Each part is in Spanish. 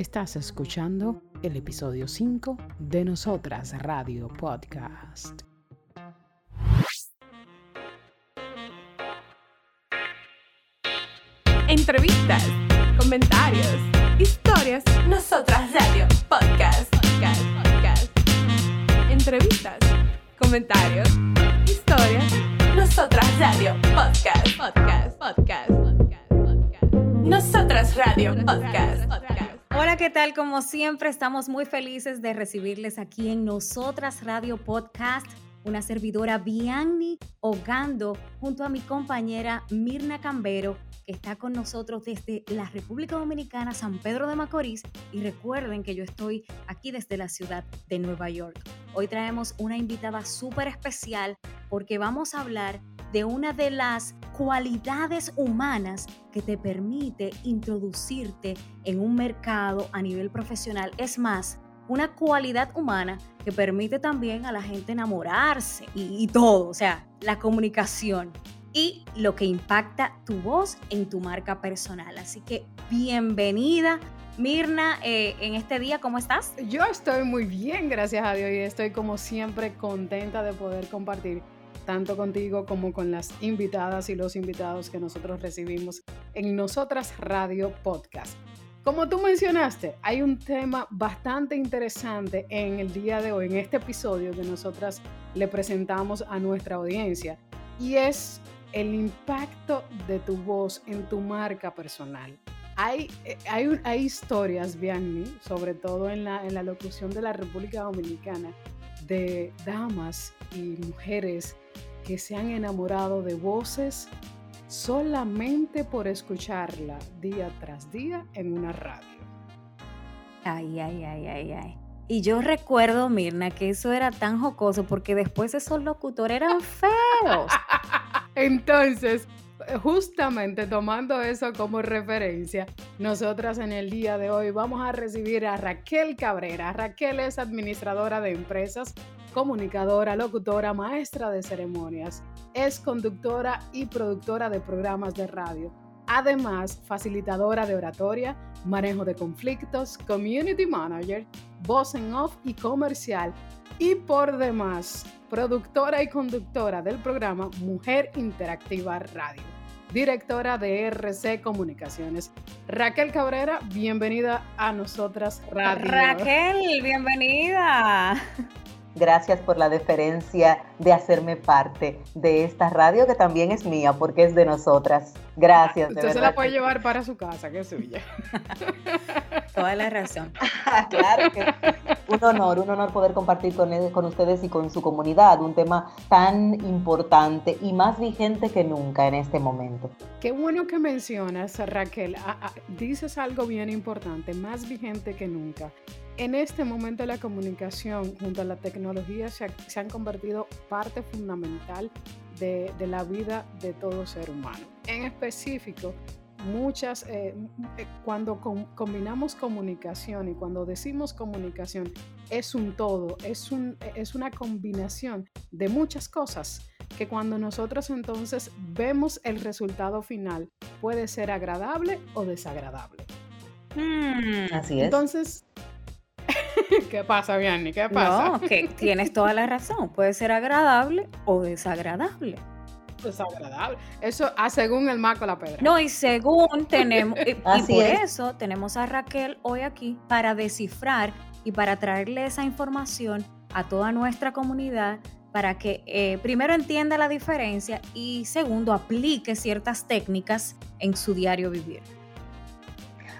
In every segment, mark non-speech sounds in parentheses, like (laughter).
Estás escuchando el episodio 5 de Nosotras Radio Podcast. Entrevistas, comentarios, historias. Nosotras Radio Podcast. Podcast. Podcast. Entrevistas, comentarios, historias. Nosotras Radio Podcast. Podcast. Podcast. Podcast. Podcast. Nosotras Radio Podcast. Hola, ¿qué tal? Como siempre, estamos muy felices de recibirles aquí en Nosotras Radio Podcast, una servidora Bianni Ogando, junto a mi compañera Mirna Cambero, que está con nosotros desde la República Dominicana, San Pedro de Macorís. Y recuerden que yo estoy aquí desde la ciudad de Nueva York. Hoy traemos una invitada súper especial porque vamos a hablar de una de las cualidades humanas que te permite introducirte en un mercado a nivel profesional. Es más, una cualidad humana que permite también a la gente enamorarse y, todo, o sea, la comunicación y lo que impacta tu voz en tu marca personal. Así que bienvenida. Mirna, eh, en este día, ¿cómo estás? Yo estoy muy bien, gracias a Dios, y estoy como siempre contenta de poder compartir tanto contigo como con las invitadas y los invitados que nosotros recibimos en Nosotras Radio Podcast. Como tú mencionaste, hay un tema bastante interesante en el día de hoy, en este episodio que nosotras le presentamos a nuestra audiencia, y es el impacto de tu voz en tu marca personal. Hay, eh, hay, hay historias, Bianni, sobre todo en la, en la locución de la República Dominicana, de damas y mujeres que se han enamorado de voces solamente por escucharla día tras día en una radio. Ay, ay, ay, ay, ay. Y yo recuerdo, Mirna, que eso era tan jocoso porque después esos locutores eran feos. (laughs) Entonces, justamente tomando eso como referencia, nosotras en el día de hoy vamos a recibir a Raquel Cabrera. Raquel es administradora de empresas comunicadora, locutora, maestra de ceremonias, es conductora y productora de programas de radio. Además, facilitadora de oratoria, manejo de conflictos, community manager, voz en off y comercial. Y por demás, productora y conductora del programa Mujer Interactiva Radio. Directora de RC Comunicaciones. Raquel Cabrera, bienvenida a nosotras Radio. Raquel, bienvenida. Gracias por la deferencia de hacerme parte de esta radio que también es mía porque es de nosotras. Gracias. Usted se la puede llevar para su casa, que es suya. (laughs) Toda la razón. (laughs) claro que un honor, un honor poder compartir con, con ustedes y con su comunidad un tema tan importante y más vigente que nunca en este momento. Qué bueno que mencionas, Raquel. Ah, ah, dices algo bien importante, más vigente que nunca en este momento la comunicación junto a la tecnología se, han convertido parte fundamental de, la vida de todo ser humano. En específico, muchas, eh, eh, cuando combinamos comunicación y cuando decimos comunicación, es un todo, es, un, es una combinación de muchas cosas que cuando nosotros entonces vemos el resultado final puede ser agradable o desagradable. Mm, así es. Entonces, ¿Qué pasa, Vianney? ¿Qué pasa? No, que tienes toda la razón. Puede ser agradable o desagradable. Desagradable. Eso a según el marco la pedra. No, y según tenemos, y, (laughs) por eso tenemos a Raquel hoy aquí para descifrar y para traerle esa información a toda nuestra comunidad para que eh, primero entienda la diferencia y segundo aplique ciertas técnicas en su diario vivir.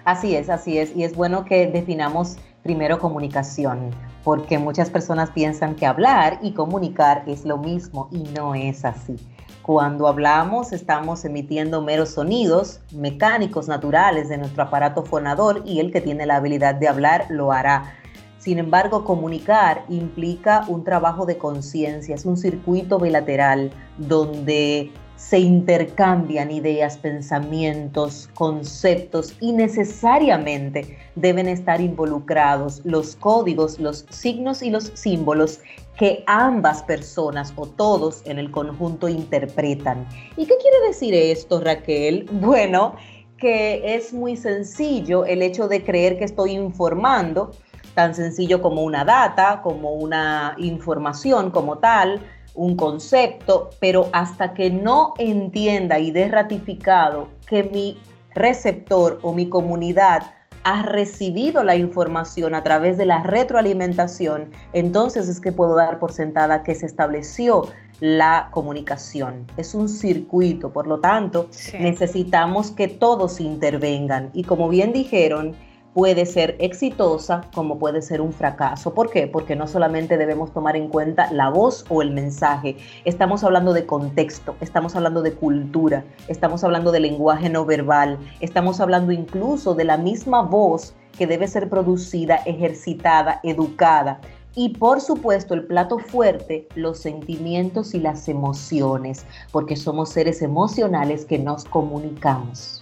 Así es, así es. Y es bueno que definamos primero comunicación, porque muchas personas piensan que hablar y comunicar es lo mismo y no es así. Cuando hablamos estamos emitiendo meros sonidos mecánicos naturales de nuestro aparato fonador y el que tiene la habilidad de hablar lo hará. Sin embargo, comunicar implica un trabajo de conciencia, es un circuito bilateral donde se intercambian ideas, pensamientos, conceptos y necesariamente deben estar involucrados los códigos, los signos y los símbolos que ambas personas o todos en el conjunto interpretan. ¿Y qué quiere decir esto, Raquel? (laughs) Bueno, que es muy sencillo el hecho de creer que estoy informando, tan sencillo como una data, como una información como tal, un concepto, pero hasta que no entienda y dé ratificado que mi receptor o mi comunidad ha recibido la información a través de la retroalimentación, entonces es que puedo dar por sentada que se estableció la comunicación. Es un circuito, por lo tanto, necesitamos que todos intervengan. Y como bien dijeron, puede ser exitosa como puede ser un fracaso. ¿Por qué? Porque no solamente debemos tomar en cuenta la voz o el mensaje, estamos hablando de contexto, estamos hablando de cultura, estamos hablando de lenguaje no verbal, estamos hablando incluso de la misma voz que debe ser producida, ejercitada, educada. Y por supuesto el plato fuerte, los sentimientos y las emociones, porque somos seres emocionales que nos comunicamos.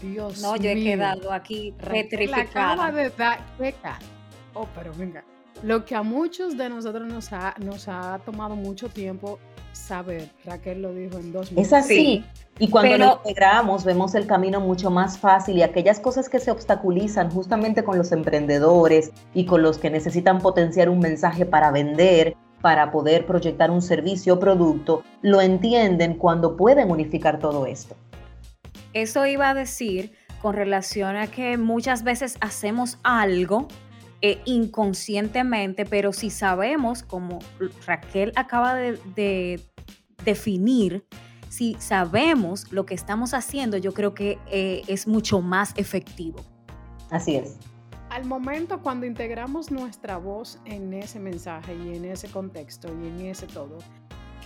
Dios No, yo he quedado aquí petrificada. de dar, Oh, pero venga. Lo que a muchos de nosotros nos ha, nos ha tomado mucho tiempo saber, Raquel lo dijo en dos minutos. Es así. Y cuando nos integramos, vemos el camino mucho más fácil y aquellas cosas que se obstaculizan justamente con los emprendedores y con los que necesitan potenciar un mensaje para vender, para poder proyectar un servicio o producto, lo entienden cuando pueden unificar todo esto. Eso iba a decir con relación a que muchas veces hacemos algo eh, inconscientemente, pero si sabemos, como Raquel acaba de, definir, si sabemos lo que estamos haciendo, yo creo que eh, es mucho más efectivo. Así es. Al momento cuando integramos nuestra voz en ese mensaje y en ese contexto y en ese todo,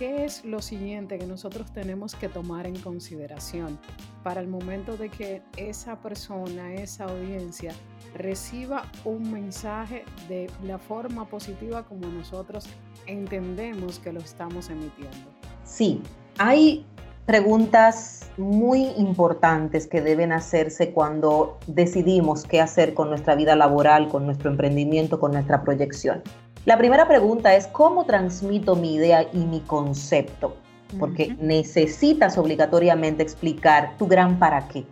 ¿qué es lo siguiente que nosotros tenemos que tomar en consideración para el momento de que esa persona, esa audiencia, reciba un mensaje de la forma positiva como nosotros entendemos que lo estamos emitiendo? Sí, hay preguntas muy importantes que deben hacerse cuando decidimos qué hacer con nuestra vida laboral, con nuestro emprendimiento, con nuestra proyección. La primera pregunta es, ¿cómo transmito mi idea y mi concepto? Porque necesitas obligatoriamente explicar tu gran para qué.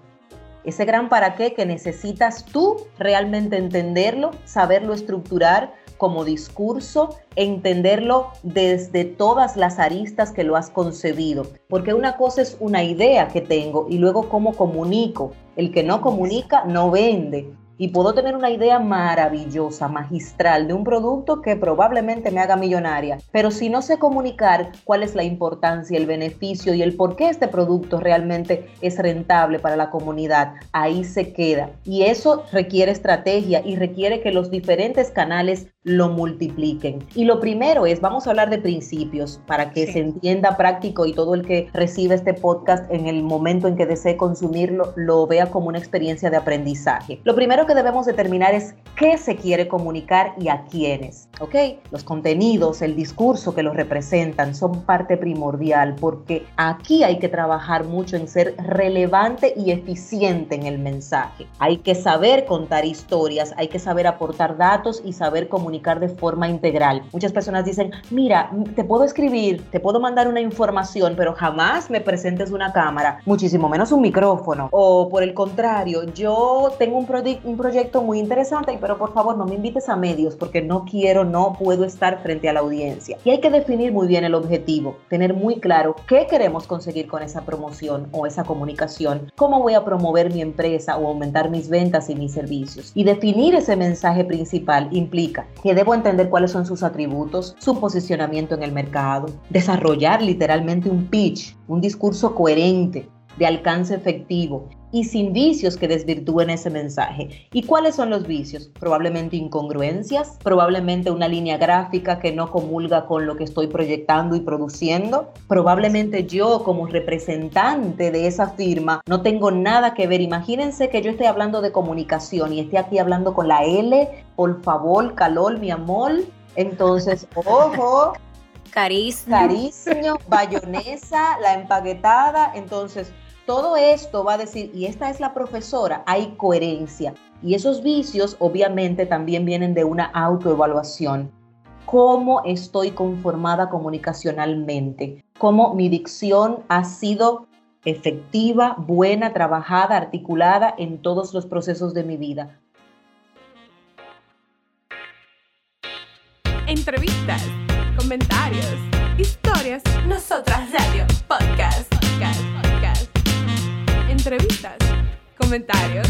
Ese gran para qué que necesitas tú realmente entenderlo, saberlo estructurar como discurso, entenderlo desde todas las aristas que lo has concebido. Porque una cosa es una idea que tengo y luego cómo comunico. El que no comunica no vende y puedo tener una idea maravillosa, magistral de un producto que probablemente me haga millonaria, pero si no sé comunicar cuál es la importancia, el beneficio y el por qué este producto realmente es rentable para la comunidad, ahí se queda. Y eso requiere estrategia y requiere que los diferentes canales lo multipliquen. Y lo primero es, vamos a hablar de principios para que se entienda práctico y todo el que recibe este podcast en el momento en que desee consumirlo lo vea como una experiencia de aprendizaje. Lo primero que debemos determinar es qué se quiere comunicar y a quiénes, ¿ok? Los contenidos, el discurso que los representan son parte primordial porque aquí hay que trabajar mucho en ser relevante y eficiente en el mensaje. Hay que saber contar historias, hay que saber aportar datos y saber comunicar comunicar de forma integral. Muchas personas dicen, mira, te puedo escribir, te puedo mandar una información, pero jamás me presentes una cámara, muchísimo menos un micrófono. O por el contrario, yo tengo un, un proyecto muy interesante, pero por favor no me invites a medios porque no quiero, no puedo estar frente a la audiencia. Y hay que definir muy bien el objetivo, tener muy claro qué queremos conseguir con esa promoción o esa comunicación, cómo voy a promover mi empresa o aumentar mis ventas y mis servicios. Y definir ese mensaje principal implica que debo entender cuáles son sus atributos, su posicionamiento en el mercado, desarrollar literalmente un pitch, un discurso coherente, de alcance efectivo y sin vicios que desvirtúen ese mensaje. ¿Y cuáles son los vicios? Probablemente incongruencias, probablemente una línea gráfica que no comulga con lo que estoy proyectando y produciendo, probablemente yo como representante de esa firma no tengo nada que ver. Imagínense que yo esté hablando de comunicación y esté aquí hablando con la L, por favor, calor, mi amor. Entonces, (laughs) ojo, Cariño. Cariño, bayonesa, la empaquetada. Entonces, todo esto va a decir, y esta es la profesora, hay coherencia. Y esos vicios obviamente también vienen de una autoevaluación. ¿Cómo estoy conformada comunicacionalmente? ¿Cómo mi dicción ha sido efectiva, buena, trabajada, articulada en todos los procesos de mi vida. Entrevistas, comentarios, historias, nosotras radio, podcast. Entrevistas, comentarios,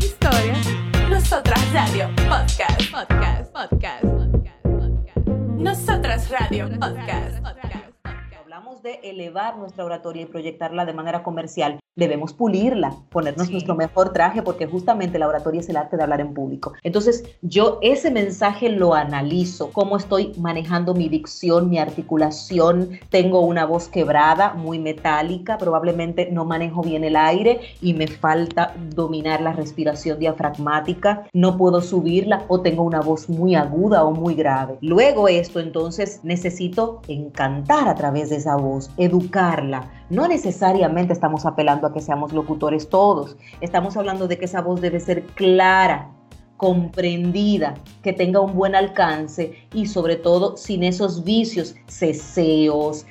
historias, nosotras radio, podcast, podcast, podcast, podcast, podcast. Nosotras radio, podcast, podcast. Hablamos de elevar nuestra oratoria y proyectarla de manera comercial debemos pulirla, ponernos nuestro mejor traje, porque justamente la oratoria es el arte de hablar en público. Entonces, yo ese mensaje lo analizo, cómo estoy manejando mi dicción, mi articulación, tengo una voz quebrada, muy metálica, probablemente no manejo bien el aire y me falta dominar la respiración diafragmática, no puedo subirla o tengo una voz muy aguda o muy grave. Luego esto, entonces, necesito encantar a través de esa voz, educarla. No necesariamente estamos apelando a que seamos locutores todos. Estamos hablando de que esa voz debe ser clara, comprendida, que tenga un buen alcance y sobre todo sin esos vicios, ceseos,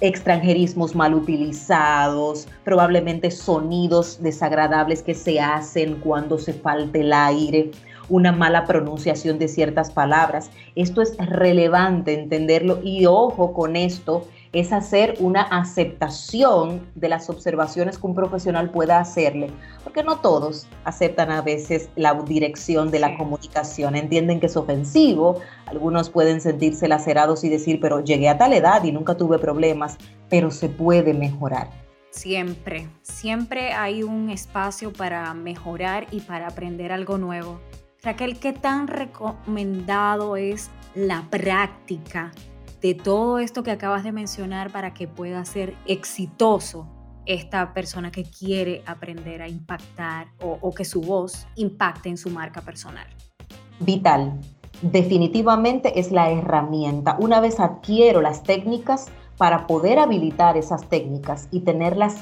extranjerismos mal utilizados, probablemente sonidos desagradables que se hacen cuando se falta el aire, una mala pronunciación de ciertas palabras. Esto es relevante entenderlo y ojo con esto es hacer una aceptación de las observaciones que un profesional pueda hacerle, porque no todos aceptan a veces la dirección de la comunicación, entienden que es ofensivo, algunos pueden sentirse lacerados y decir, pero llegué a tal edad y nunca tuve problemas, pero se puede mejorar. Siempre, siempre hay un espacio para mejorar y para aprender algo nuevo. Raquel, ¿qué tan recomendado es la práctica de todo esto que acabas de mencionar para que pueda ser exitoso esta persona que quiere aprender a impactar o, que su voz impacte en su marca personal? Vital. Definitivamente es la herramienta. Una vez adquiero las técnicas para poder habilitar esas técnicas y tenerlas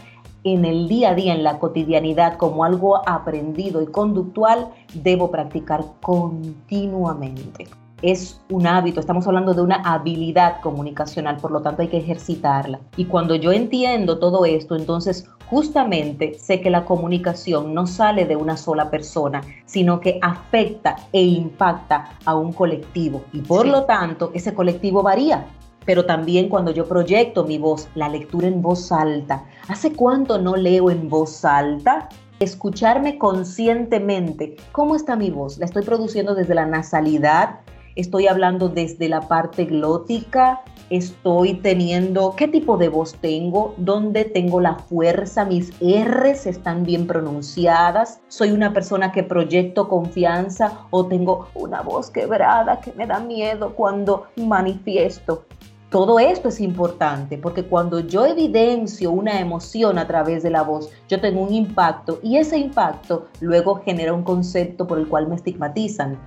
en el día a día, en la cotidianidad, como algo aprendido y conductual, debo practicar continuamente es un hábito, estamos hablando de una habilidad comunicacional, por lo tanto hay que ejercitarla. Y cuando yo entiendo todo esto, entonces justamente sé que la comunicación no sale de una sola persona, sino que afecta e impacta a un colectivo. Y por lo tanto, ese colectivo varía. Pero también cuando yo proyecto mi voz, la lectura en voz alta. ¿Hace cuánto no leo en voz alta? Escucharme conscientemente. ¿Cómo está mi voz? ¿La estoy produciendo desde la nasalidad? Estoy hablando desde la parte glótica, estoy teniendo, qué tipo de voz tengo, dónde tengo la fuerza, mis R's están bien pronunciadas, soy una persona que proyecto confianza o tengo una voz quebrada que me da miedo cuando manifiesto. Todo esto es importante porque cuando yo evidencio una emoción a través de la voz, yo tengo un impacto y ese impacto luego genera un concepto por el cual me estigmatizan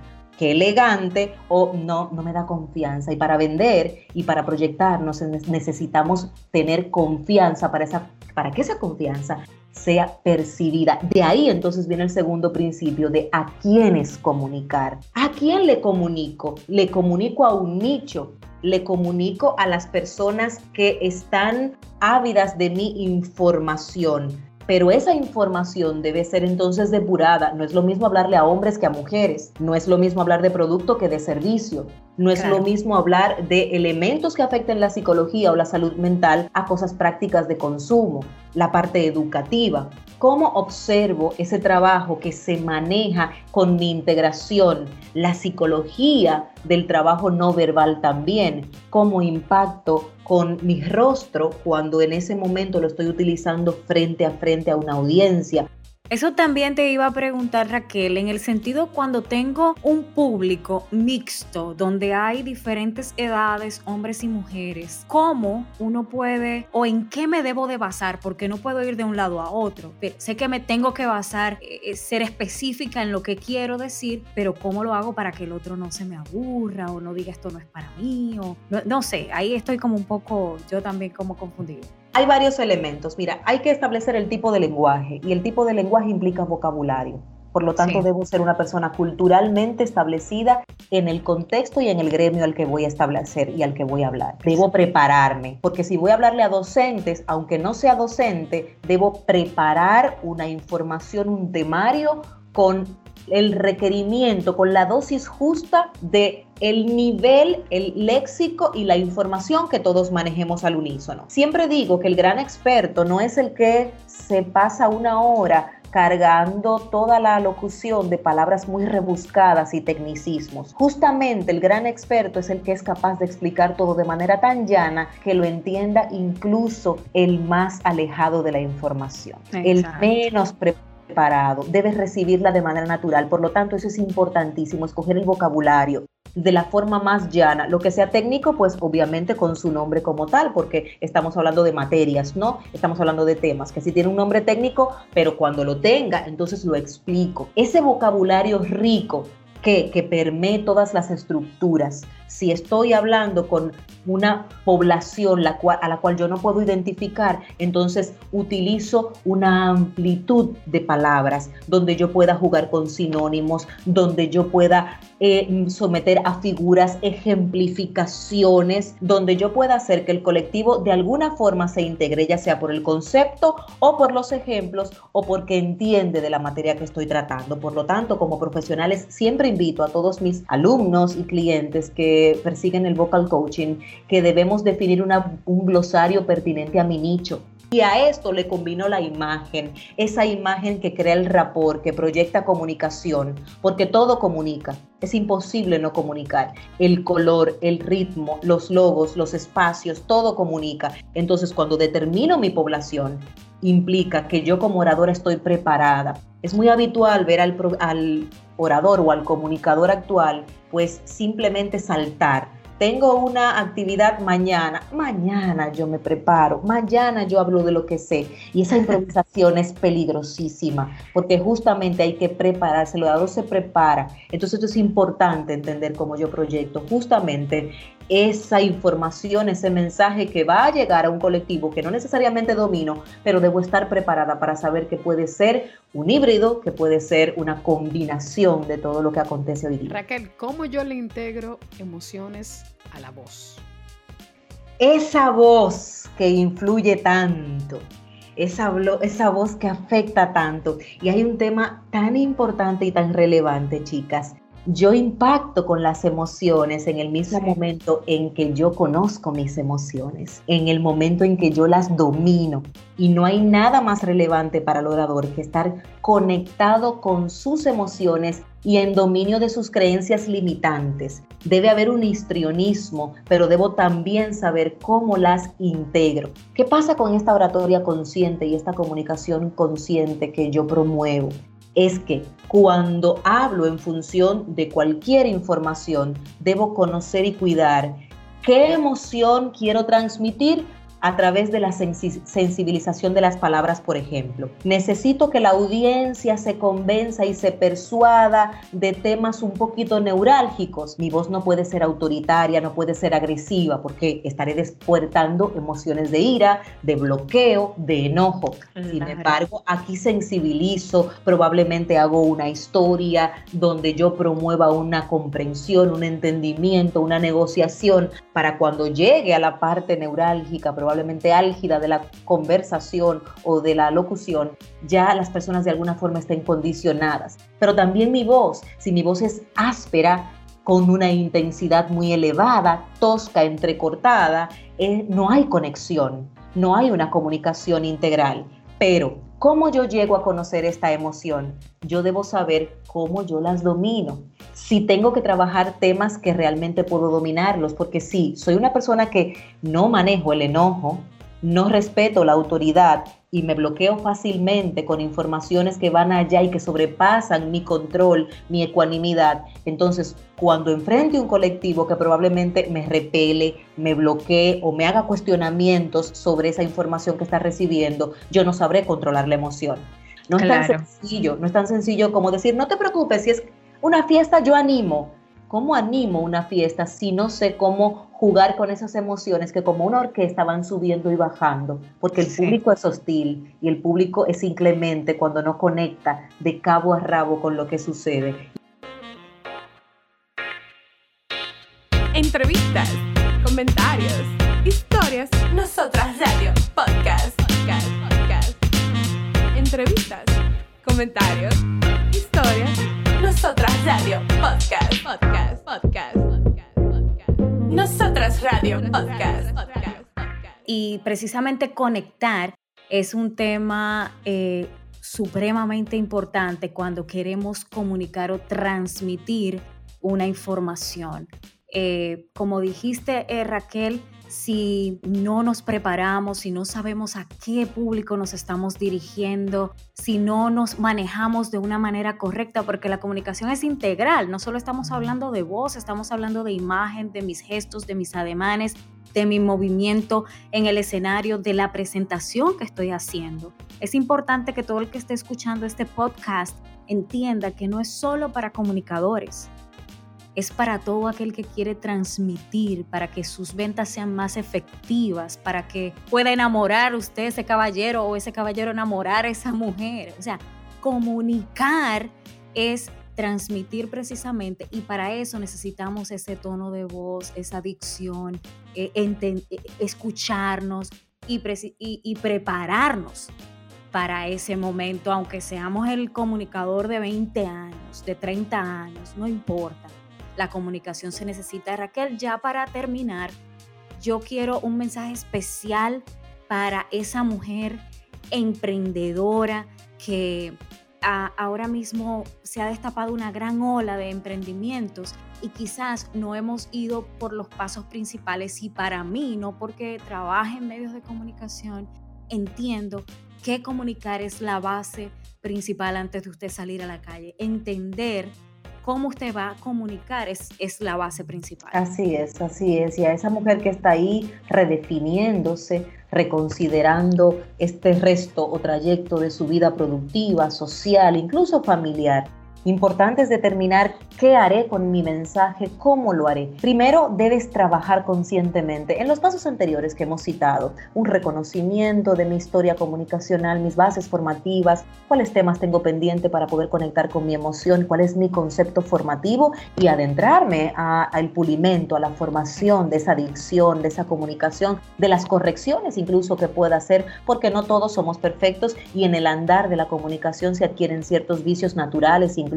que elegante o no, no me da confianza. Y para vender y para proyectarnos necesitamos tener confianza para, esa, para que esa confianza sea percibida. De ahí entonces viene el segundo principio de a quiénes comunicar. ¿A quién le comunico? Le comunico a un nicho, le comunico a las personas que están ávidas de mi información pero esa información debe ser entonces depurada. No es lo mismo hablarle a hombres que a mujeres, no es lo mismo hablar de producto que de servicio, no es lo mismo hablar de elementos que afecten la psicología o la salud mental a cosas prácticas de consumo, la parte educativa. ¿Cómo observo ese trabajo que se maneja con mi integración, la psicología del trabajo no verbal también? ¿Cómo impacto con mi rostro cuando en ese momento lo estoy utilizando frente a frente a una audiencia? Eso también te iba a preguntar Raquel, en el sentido cuando tengo un público mixto, donde hay diferentes edades, hombres y mujeres, ¿cómo uno puede o en qué me debo de basar? Porque no puedo ir de un lado a otro. sé que me tengo que basar, eh, eh, ser específica en lo que quiero decir, pero ¿cómo lo hago para que el otro no se me aburra o no diga esto no es para mí? O, no, no sé, ahí estoy como un poco, yo también como confundido. Hay varios elementos. Mira, hay que establecer el tipo de lenguaje y el tipo de lenguaje implica vocabulario. Por lo tanto, debo ser una persona culturalmente establecida en el contexto y en el gremio al que voy a establecer y al que voy a hablar. Debo prepararme, porque si voy a hablarle a docentes, aunque no sea docente, debo preparar una información, un temario con el requerimiento, con la dosis justa de el nivel, el léxico y la información que todos manejemos al unísono. Siempre digo que el gran experto no es el que se pasa una hora cargando toda la locución de palabras muy rebuscadas y tecnicismos. Justamente el gran experto es el que es capaz de explicar todo de manera tan llana que lo entienda incluso el más alejado de la información, el menos preparado preparado, debes recibirla de manera natural. Por lo tanto, eso es importantísimo, escoger el vocabulario de la forma más llana. Lo que sea técnico, pues obviamente con su nombre como tal, porque estamos hablando de materias, ¿no? Estamos hablando de temas, que si tiene un nombre técnico, pero cuando lo tenga, entonces lo explico. Ese vocabulario rico que, que permee todas las estructuras. Si estoy hablando con una población a la cual yo no puedo identificar, entonces utilizo una amplitud de palabras donde yo pueda jugar con sinónimos, donde yo pueda eh, someter a figuras, ejemplificaciones, donde yo pueda hacer que el colectivo de alguna forma se integre, ya sea por el concepto o por los ejemplos o porque entiende de la materia que estoy tratando. Por lo tanto, como profesionales, siempre invito a todos mis alumnos y clientes que persiguen el vocal coaching que debemos definir un glosario pertinente a mi nicho. Y a esto le combino la imagen, esa imagen que crea el rapport, que proyecta comunicación, porque todo comunica. Es imposible no comunicar. El color, el ritmo, los logos, los espacios, todo comunica. Entonces, cuando determino mi población, implica que yo como oradora estoy preparada. Es muy habitual ver al, orador o al comunicador actual, pues simplemente saltar tengo una actividad mañana, mañana yo me preparo, mañana yo hablo de lo que sé. Y esa improvisación es peligrosísima, porque justamente hay que prepararse, el orador se prepara. Entonces esto es importante entender cómo yo proyecto justamente esa información, ese mensaje que va a llegar a un colectivo que no necesariamente domino, pero debo estar preparada para saber que puede ser un híbrido, que puede ser una combinación de todo lo que acontece hoy día. Raquel, ¿cómo yo le integro emociones a la voz? Esa voz que influye tanto, esa, esa voz que afecta tanto. Y hay un tema tan importante y tan relevante, chicas, yo impacto con las emociones en el mismo momento en que yo conozco mis emociones, en el momento en que yo las domino. Y no hay nada más relevante para el orador que estar conectado con sus emociones y en dominio de sus creencias limitantes. Debe haber un histrionismo, pero debo también saber cómo las integro. ¿Qué pasa con esta oratoria consciente y esta comunicación consciente que yo promuevo? Es que cuando hablo en función de cualquier información, debo conocer y cuidar qué emoción quiero transmitir a través de la sensibilización de las palabras, por ejemplo. Necesito que la audiencia se convenza y se persuada de temas un poquito neurálgicos. Mi voz no puede ser autoritaria, no puede ser agresiva, porque estaré despuertando emociones de ira, de bloqueo, de enojo. Sin embargo, aquí sensibilizo, probablemente hago una historia donde yo promueva una comprensión, un entendimiento, una negociación para cuando llegue a la parte neurálgica, probablemente probablemente álgida de la conversación o de la locución, ya las personas de alguna forma estén condicionadas. Pero también mi voz, si mi voz es áspera, con una intensidad muy elevada, tosca, entrecortada, eh, no hay conexión, no hay una comunicación integral. Pero, ¿cómo yo llego a conocer esta emoción? Yo debo saber cómo yo las domino si tengo que trabajar temas que realmente puedo dominarlos, porque sí, soy una persona que no manejo el enojo, no respeto la autoridad y me bloqueo fácilmente con informaciones que van allá y que sobrepasan mi control, mi ecuanimidad. Entonces, cuando enfrente un colectivo que probablemente me repele, me bloquee o me haga cuestionamientos sobre esa información que está recibiendo, yo no sabré controlar la emoción. No es tan sencillo, no es tan sencillo como decir, no te preocupes, si es una fiesta yo animo. ¿Cómo animo una fiesta si no sé cómo jugar con esas emociones que como una orquesta van subiendo y bajando, porque el público es hostil y el público es inclemente cuando no conecta de cabo a rabo con lo que sucede. Entrevistas, comentarios, historias, nosotras radio, podcast, podcast, podcast. Entrevistas, comentarios, historias, nosotras radio, podcast, podcast, podcast, podcast, podcast. Radio, podcast. Y precisamente conectar es un tema eh, supremamente importante cuando queremos comunicar o transmitir una información. Eh, como dijiste, eh, Raquel, si no nos preparamos, si no sabemos a qué público nos estamos dirigiendo, si no nos manejamos de una manera correcta, porque la comunicación es integral, no solo estamos hablando de voz, estamos hablando de imagen, de mis gestos, de mis ademanes, de mi movimiento en el escenario, de la presentación que estoy haciendo. Es importante que todo el que esté escuchando este podcast entienda que no es solo para comunicadores, es para todo aquel que quiere transmitir, para que sus ventas sean más efectivas, para que pueda enamorar usted ese caballero o ese caballero enamorar a esa mujer. O sea, comunicar es transmitir precisamente y para eso necesitamos ese tono de voz, esa dicción, eh, eh, escucharnos y, y prepararnos para ese momento, aunque seamos el comunicador de 20 años, de 30 años, no importa la comunicación se necesita. Raquel, ya para terminar, yo quiero un mensaje especial para esa mujer emprendedora que ahora mismo se ha destapado una gran ola de emprendimientos y quizás no hemos ido por los pasos principales y para mí, no porque trabaje en medios de comunicación, entiendo que comunicar es la base principal antes de usted salir a la calle. Entender cómo usted va a comunicar es, es la base principal. Así es, así es. Y a esa mujer que está ahí redefiniéndose, reconsiderando este resto o trayecto de su vida productiva, social, incluso familiar Importante es determinar qué haré con mi mensaje, cómo lo haré. Primero, debes trabajar conscientemente en los pasos anteriores que hemos citado, un reconocimiento de mi historia comunicacional, mis bases formativas, cuáles temas tengo pendiente para poder conectar con mi emoción, cuál es mi concepto formativo y adentrarme al pulimento, a la formación de esa dicción, de esa comunicación, de las correcciones incluso que pueda hacer, porque no todos somos perfectos y en el andar de la comunicación se adquieren ciertos vicios naturales, incluso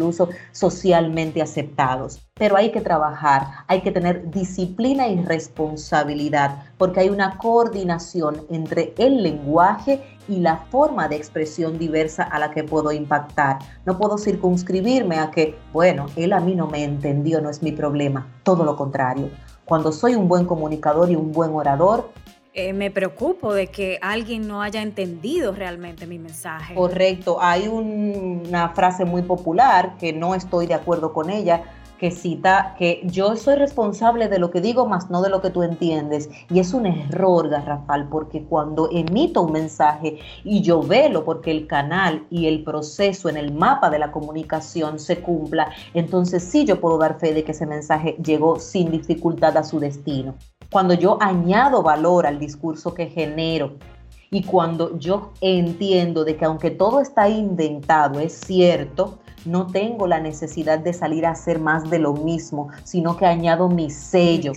socialmente aceptados. Pero hay que trabajar, hay que tener disciplina y responsabilidad, porque hay una coordinación entre el lenguaje y la forma de expresión diversa a la que puedo impactar. No puedo circunscribirme a que, bueno, él a mí no me entendió, no es mi problema. Todo lo contrario. Cuando soy un buen comunicador y un buen orador, eh, me preocupo de que alguien no haya entendido realmente mi mensaje. Correcto, hay una frase muy popular que no estoy de acuerdo con ella, que cita que yo soy responsable de lo que digo, más no de lo que tú entiendes. Y es un error, Garrafal, porque cuando emito un mensaje y yo velo porque el canal y el proceso en el mapa de la comunicación se cumpla, entonces sí yo puedo dar fe de que ese mensaje llegó sin dificultad a su destino cuando yo añado valor al discurso que genero y cuando yo entiendo de que aunque todo está inventado, es cierto, no tengo la necesidad de salir a hacer más de lo mismo, sino que añado mi sello.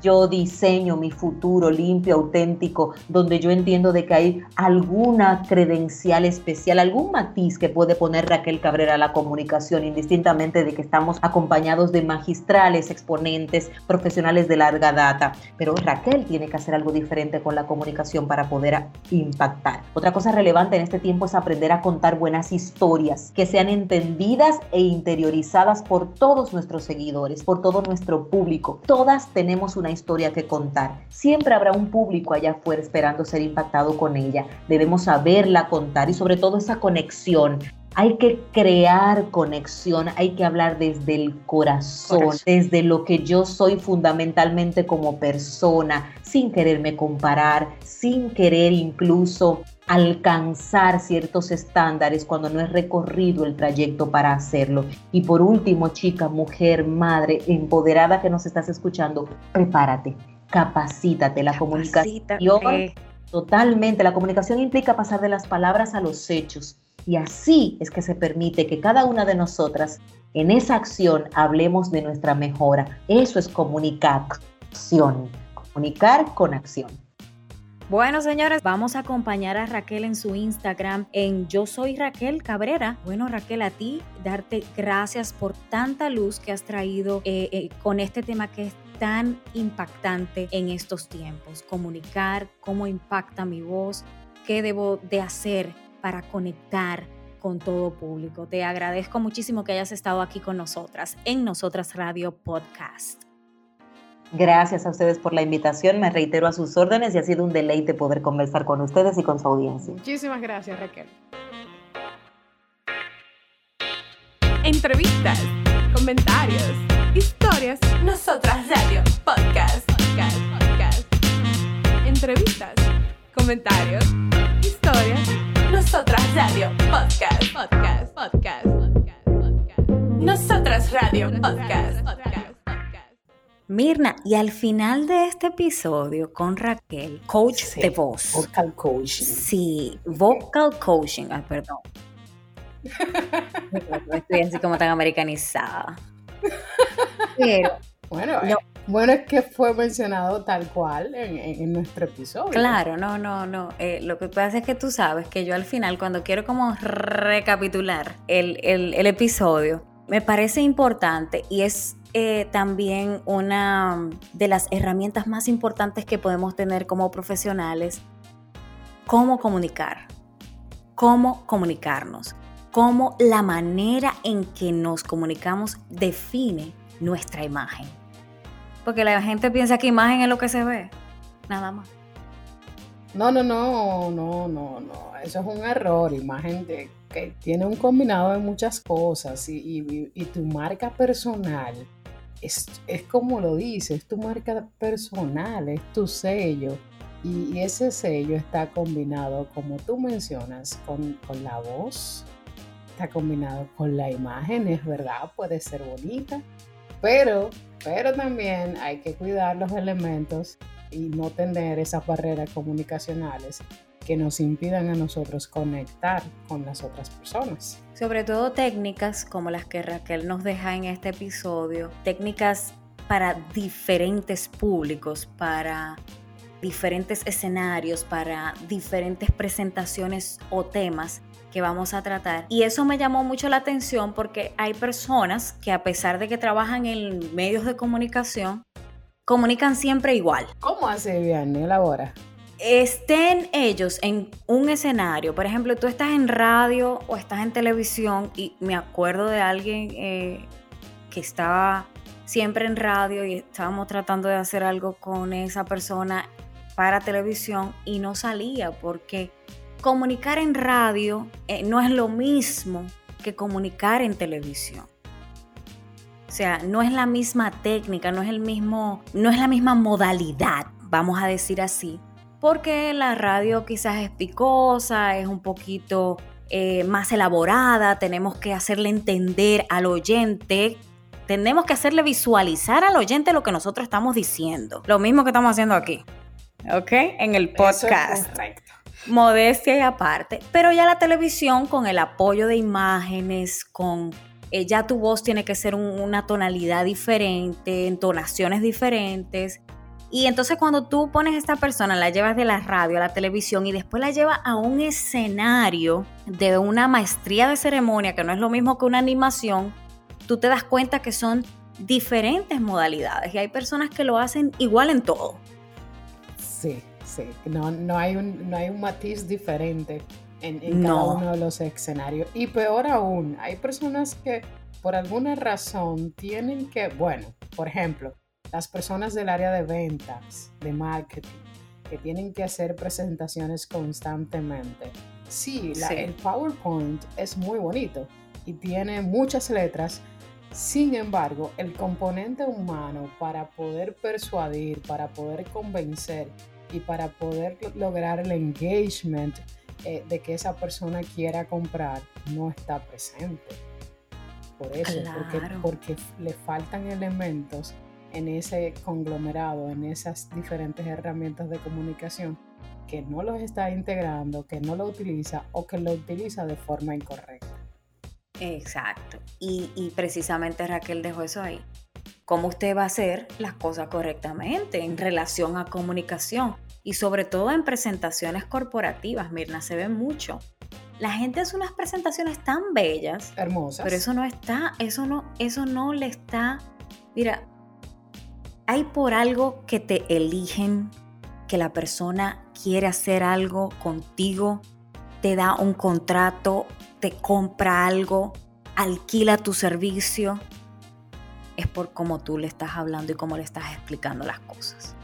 Yo diseño mi futuro limpio, auténtico, donde yo entiendo de que hay alguna credencial especial, algún matiz que puede poner Raquel Cabrera a la comunicación, indistintamente de que estamos acompañados de magistrales, exponentes, profesionales de larga data. Pero Raquel tiene que hacer algo diferente con la comunicación para poder impactar. Otra cosa relevante en este tiempo es aprender a contar buenas historias que sean entendidas e interiorizadas por todos nuestros seguidores, por todo nuestro público. Todas tenemos una historia que contar. Siempre habrá un público allá afuera esperando ser impactado con ella. Debemos saberla contar y sobre todo esa conexión hay que crear conexión, hay que hablar desde el corazón, desde lo que yo soy fundamentalmente como persona, sin quererme comparar, sin querer incluso alcanzar ciertos estándares cuando no he recorrido el trayecto para hacerlo. Y por último, chica, mujer, madre, empoderada que nos estás escuchando, prepárate capacítate. La comunicación, totalmente, la comunicación implica pasar de las palabras a los hechos. Y así es que se permite que cada una de nosotras en esa acción hablemos de nuestra mejora. Eso es comunicación, comunicar con acción. Bueno, señores, vamos a acompañar a Raquel en su Instagram en Yo Soy Raquel Cabrera. Bueno, Raquel, a ti darte gracias por tanta luz que has traído eh, eh, con este tema que es tan impactante en estos tiempos. Comunicar, cómo impacta mi voz, qué debo de hacer para conectar con todo público. Te agradezco muchísimo que hayas estado aquí con nosotras en Nosotras Radio Podcast. Gracias a ustedes por la invitación, me reitero a sus órdenes y ha sido un deleite poder conversar con ustedes y con su audiencia. Muchísimas gracias, Raquel. Entrevistas, comentarios, historias, Nosotras Radio Podcast, podcast, podcast. Entrevistas, comentarios, historias, Nosotras Radio Podcast, podcast, podcast, podcast, podcast. Nosotras Radio Podcast, podcast. Mirna, y al final de este episodio con Raquel, coach de voz. Vocal coaching. Sí, vocal coaching. Ay, perdón. (laughs) Estoy así como tan americanizada. (laughs) Pero. Bueno, eh, bueno, es que fue mencionado tal cual en, nuestro episodio. Claro, no, no, no. Eh, lo que pasa es que tú sabes que yo al final, cuando quiero como recapitular el, el episodio, me parece importante y es eh, también una de las herramientas más importantes que podemos tener como profesionales, cómo comunicar, cómo comunicarnos, cómo la manera en que nos comunicamos define nuestra imagen. Porque la gente piensa que imagen es lo que se ve, nada más. No, no, no, no, no, no. Eso es un error. Imagen que tiene un combinado de muchas cosas y, y tu marca personal es, como lo dice, es tu marca personal, es tu sello. Y, ese sello está combinado, como tú mencionas, con, la voz, está combinado con la imagen, es verdad, puede ser bonita, pero, pero también hay que cuidar los elementos y no tener esas barreras comunicacionales que nos impidan a nosotros conectar con las otras personas. Sobre todo técnicas como las que Raquel nos deja en este episodio, técnicas para diferentes públicos, para diferentes escenarios, para diferentes presentaciones o temas que vamos a tratar. Y eso me llamó mucho la atención porque hay personas que a pesar de que trabajan en medios de comunicación, comunican siempre igual. ¿Cómo hace bien? Elabora estén ellos en un escenario, por ejemplo, tú estás en radio o estás en televisión y me acuerdo de alguien eh, que estaba siempre en radio y estábamos tratando de hacer algo con esa persona para televisión y no salía porque comunicar en radio eh, no es lo mismo que comunicar en televisión. O sea, no es la misma técnica, no es el mismo, no es la misma modalidad, vamos a decir así, porque la radio quizás es picosa, es un poquito eh, más elaborada, tenemos que hacerle entender al oyente, tenemos que hacerle visualizar al oyente lo que nosotros estamos diciendo, lo mismo que estamos haciendo aquí, ¿ok? En el podcast. Modestia y aparte, pero ya la televisión con el apoyo de imágenes, con eh, ya tu voz tiene que ser una tonalidad diferente, entonaciones diferentes y entonces cuando tú pones a esta persona, la llevas de la radio a la televisión y después la llevas a un escenario de una maestría de ceremonia, que no es lo mismo que una animación, tú te das cuenta que son diferentes modalidades y hay personas que lo hacen igual en todo. Sí, sí, no, no, hay, un, no hay un matiz diferente en, en cada uno de los escenarios. Y peor aún, hay personas que por alguna razón tienen que, bueno, por ejemplo, las personas del área de ventas, de marketing, que tienen que hacer presentaciones constantemente. Sí, el PowerPoint es muy bonito y tiene muchas letras. Sin embargo, el componente humano para poder persuadir, para poder convencer y para poder lograr el engagement eh, de que esa persona quiera comprar no está presente. Por eso, porque, porque le faltan elementos en ese conglomerado, en esas diferentes herramientas de comunicación, que no los está integrando, que no lo utiliza o que lo utiliza de forma incorrecta. Exacto. Y, precisamente Raquel dejó eso ahí. ¿Cómo usted va a hacer las cosas correctamente en relación a comunicación? Y sobre todo en presentaciones corporativas, Mirna, se ve mucho. La gente hace unas presentaciones tan bellas. Hermosas. Pero eso no está, eso no, eso no le está. Mira, hay por algo que te eligen, que la persona quiere hacer algo contigo, te da un contrato, te compra algo, alquila tu servicio, es por cómo tú le estás hablando y cómo le estás explicando las cosas.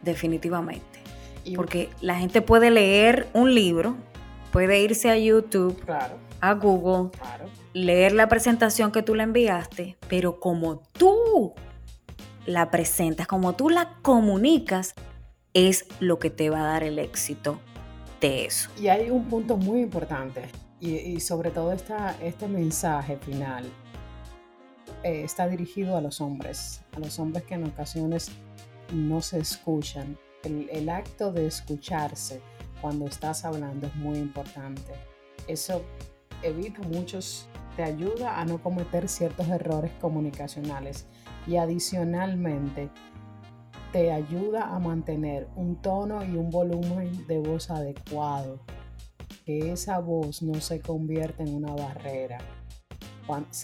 Definitivamente. Porque la gente puede leer un libro, puede irse a YouTube, a Google, leer la presentación que tú le enviaste, pero como tú la presentas, como tú la comunicas, es lo que te va a dar el éxito de eso. Y hay un punto muy importante, y, sobre todo esta, este mensaje final eh, está dirigido a los hombres, a los hombres que en ocasiones no se escuchan. El, el acto de escucharse cuando estás hablando es muy importante. Eso evita muchos, te ayuda a no cometer ciertos errores comunicacionales y adicionalmente te ayuda a mantener un tono y un volumen de voz adecuado. Que esa voz no se convierta en una barrera.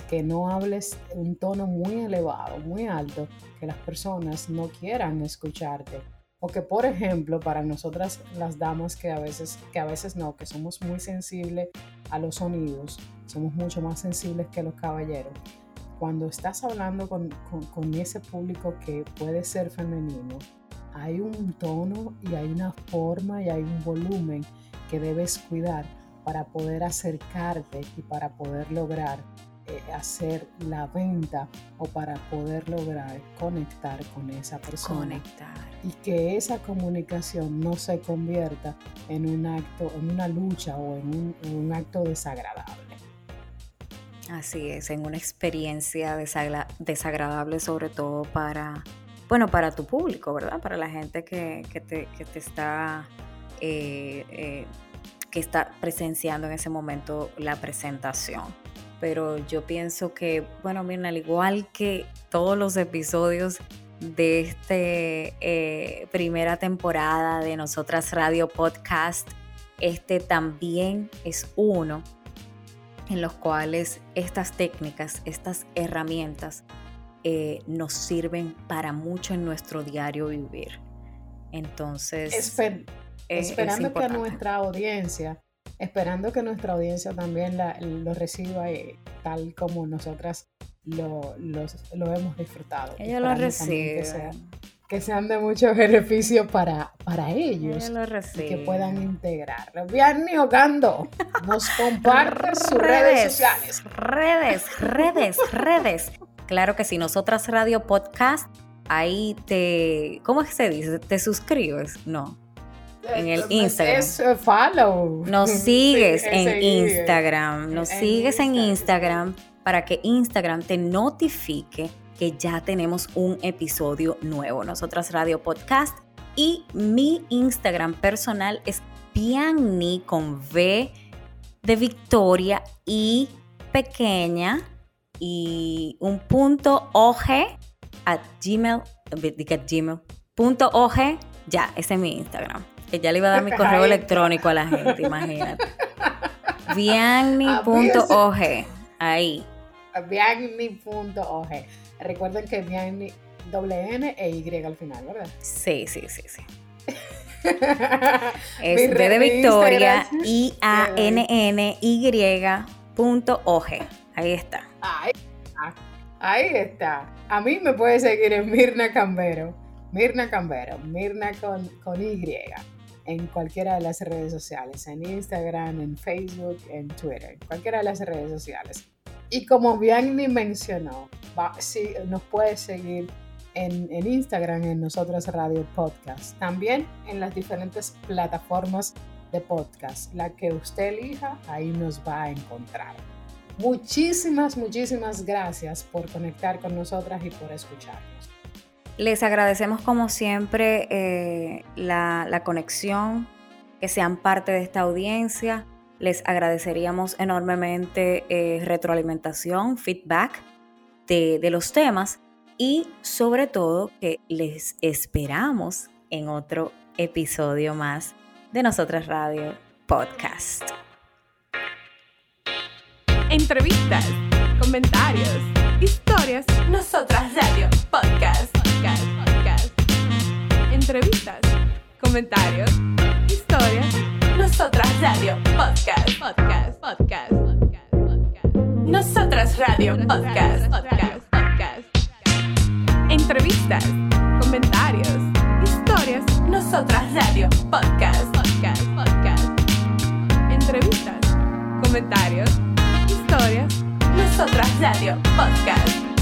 Que no hables un tono muy elevado, muy alto, que las personas no quieran escucharte. O que, por ejemplo, para nosotras las damas que a veces, que a veces no, que somos muy sensibles a los sonidos, somos mucho más sensibles que los caballeros cuando estás hablando con, ese público que puede ser femenino, hay un tono y hay una forma y hay un volumen que debes cuidar para poder acercarte y para poder lograr hacer la venta o para poder lograr conectar con esa persona. Conectar. Y que esa comunicación no se convierta en un acto, en una lucha o en un acto desagradable. Así es, en una experiencia desagradable sobre todo para, bueno, para tu público, ¿verdad? Para la gente que, te, está, eh, eh, que está presenciando en ese momento la presentación. Pero yo pienso que, bueno, miren, al igual que todos los episodios de esta eh, primera temporada de Nosotras Radio Podcast, este también es uno en los cuales estas técnicas, estas herramientas eh, nos sirven para mucho en nuestro diario vivir. Entonces, esperando que nuestra audiencia, esperando que nuestra audiencia también lo reciba eh, tal como nosotras lo, hemos disfrutado. Ellos lo reciben que sean de mucho (laughs) beneficio para, para ellos y que puedan integrarlo. Bien, Ogando nos comparte (laughs) sus redes, sociales. Redes, redes, redes. Claro que sí, nosotras Radio Podcast, ahí te, ¿cómo es que se dice? ¿Te suscribes? No. En el Instagram. Es follow. (laughs) Nos sigues en Instagram. Nos sigues en Instagram para que Instagram te notifique que ya tenemos un episodio nuevo. Nosotras Radio Podcast y mi Instagram personal es Bianni con V de Victoria y pequeña y un punto OG a Gmail, Gmail, punto OG, ya, ese es mi Instagram. Que ya le iba a dar mi correo electrónico a la gente, imagínate. (laughs) Bianni.og, ahí. Bianni.og. Recuerden que viene doble N e Y al final, ¿verdad? Sí, sí, sí, sí. (laughs) es B de Victoria, I A N N Y punto Ahí está. Ahí, ahí está. A mí me puede seguir en Mirna Cambero. Mirna Cambero, Mirna con, con Y en cualquiera de las redes sociales, en Instagram, en Facebook, en Twitter, cualquiera de las redes sociales. Y como bien me mencionó, va, nos puede seguir en, Instagram, en Nosotros Radio Podcast. También en las diferentes plataformas de podcast. La que usted elija, ahí nos va a encontrar. Muchísimas, muchísimas gracias por conectar con nosotras y por escucharnos. Les agradecemos como siempre eh, la, la conexión, que sean parte de esta audiencia. Les agradeceríamos enormemente eh, retroalimentación, feedback de, de los temas y sobre todo que les esperamos en otro episodio más de Nosotras Radio Podcast. Entrevistas, comentarios, historias, Nosotras Radio Podcast. Entrevistas, comentarios, historias, Nosotras Radio Podcast. Podcast, podcast, podcast, podcast. Nosotras Radio Podcast. Podcast, podcast. Entrevistas, comentarios, historias, Nosotras Radio Podcast. Podcast, podcast. Entrevistas, comentarios, historias, Nosotras Radio Podcast.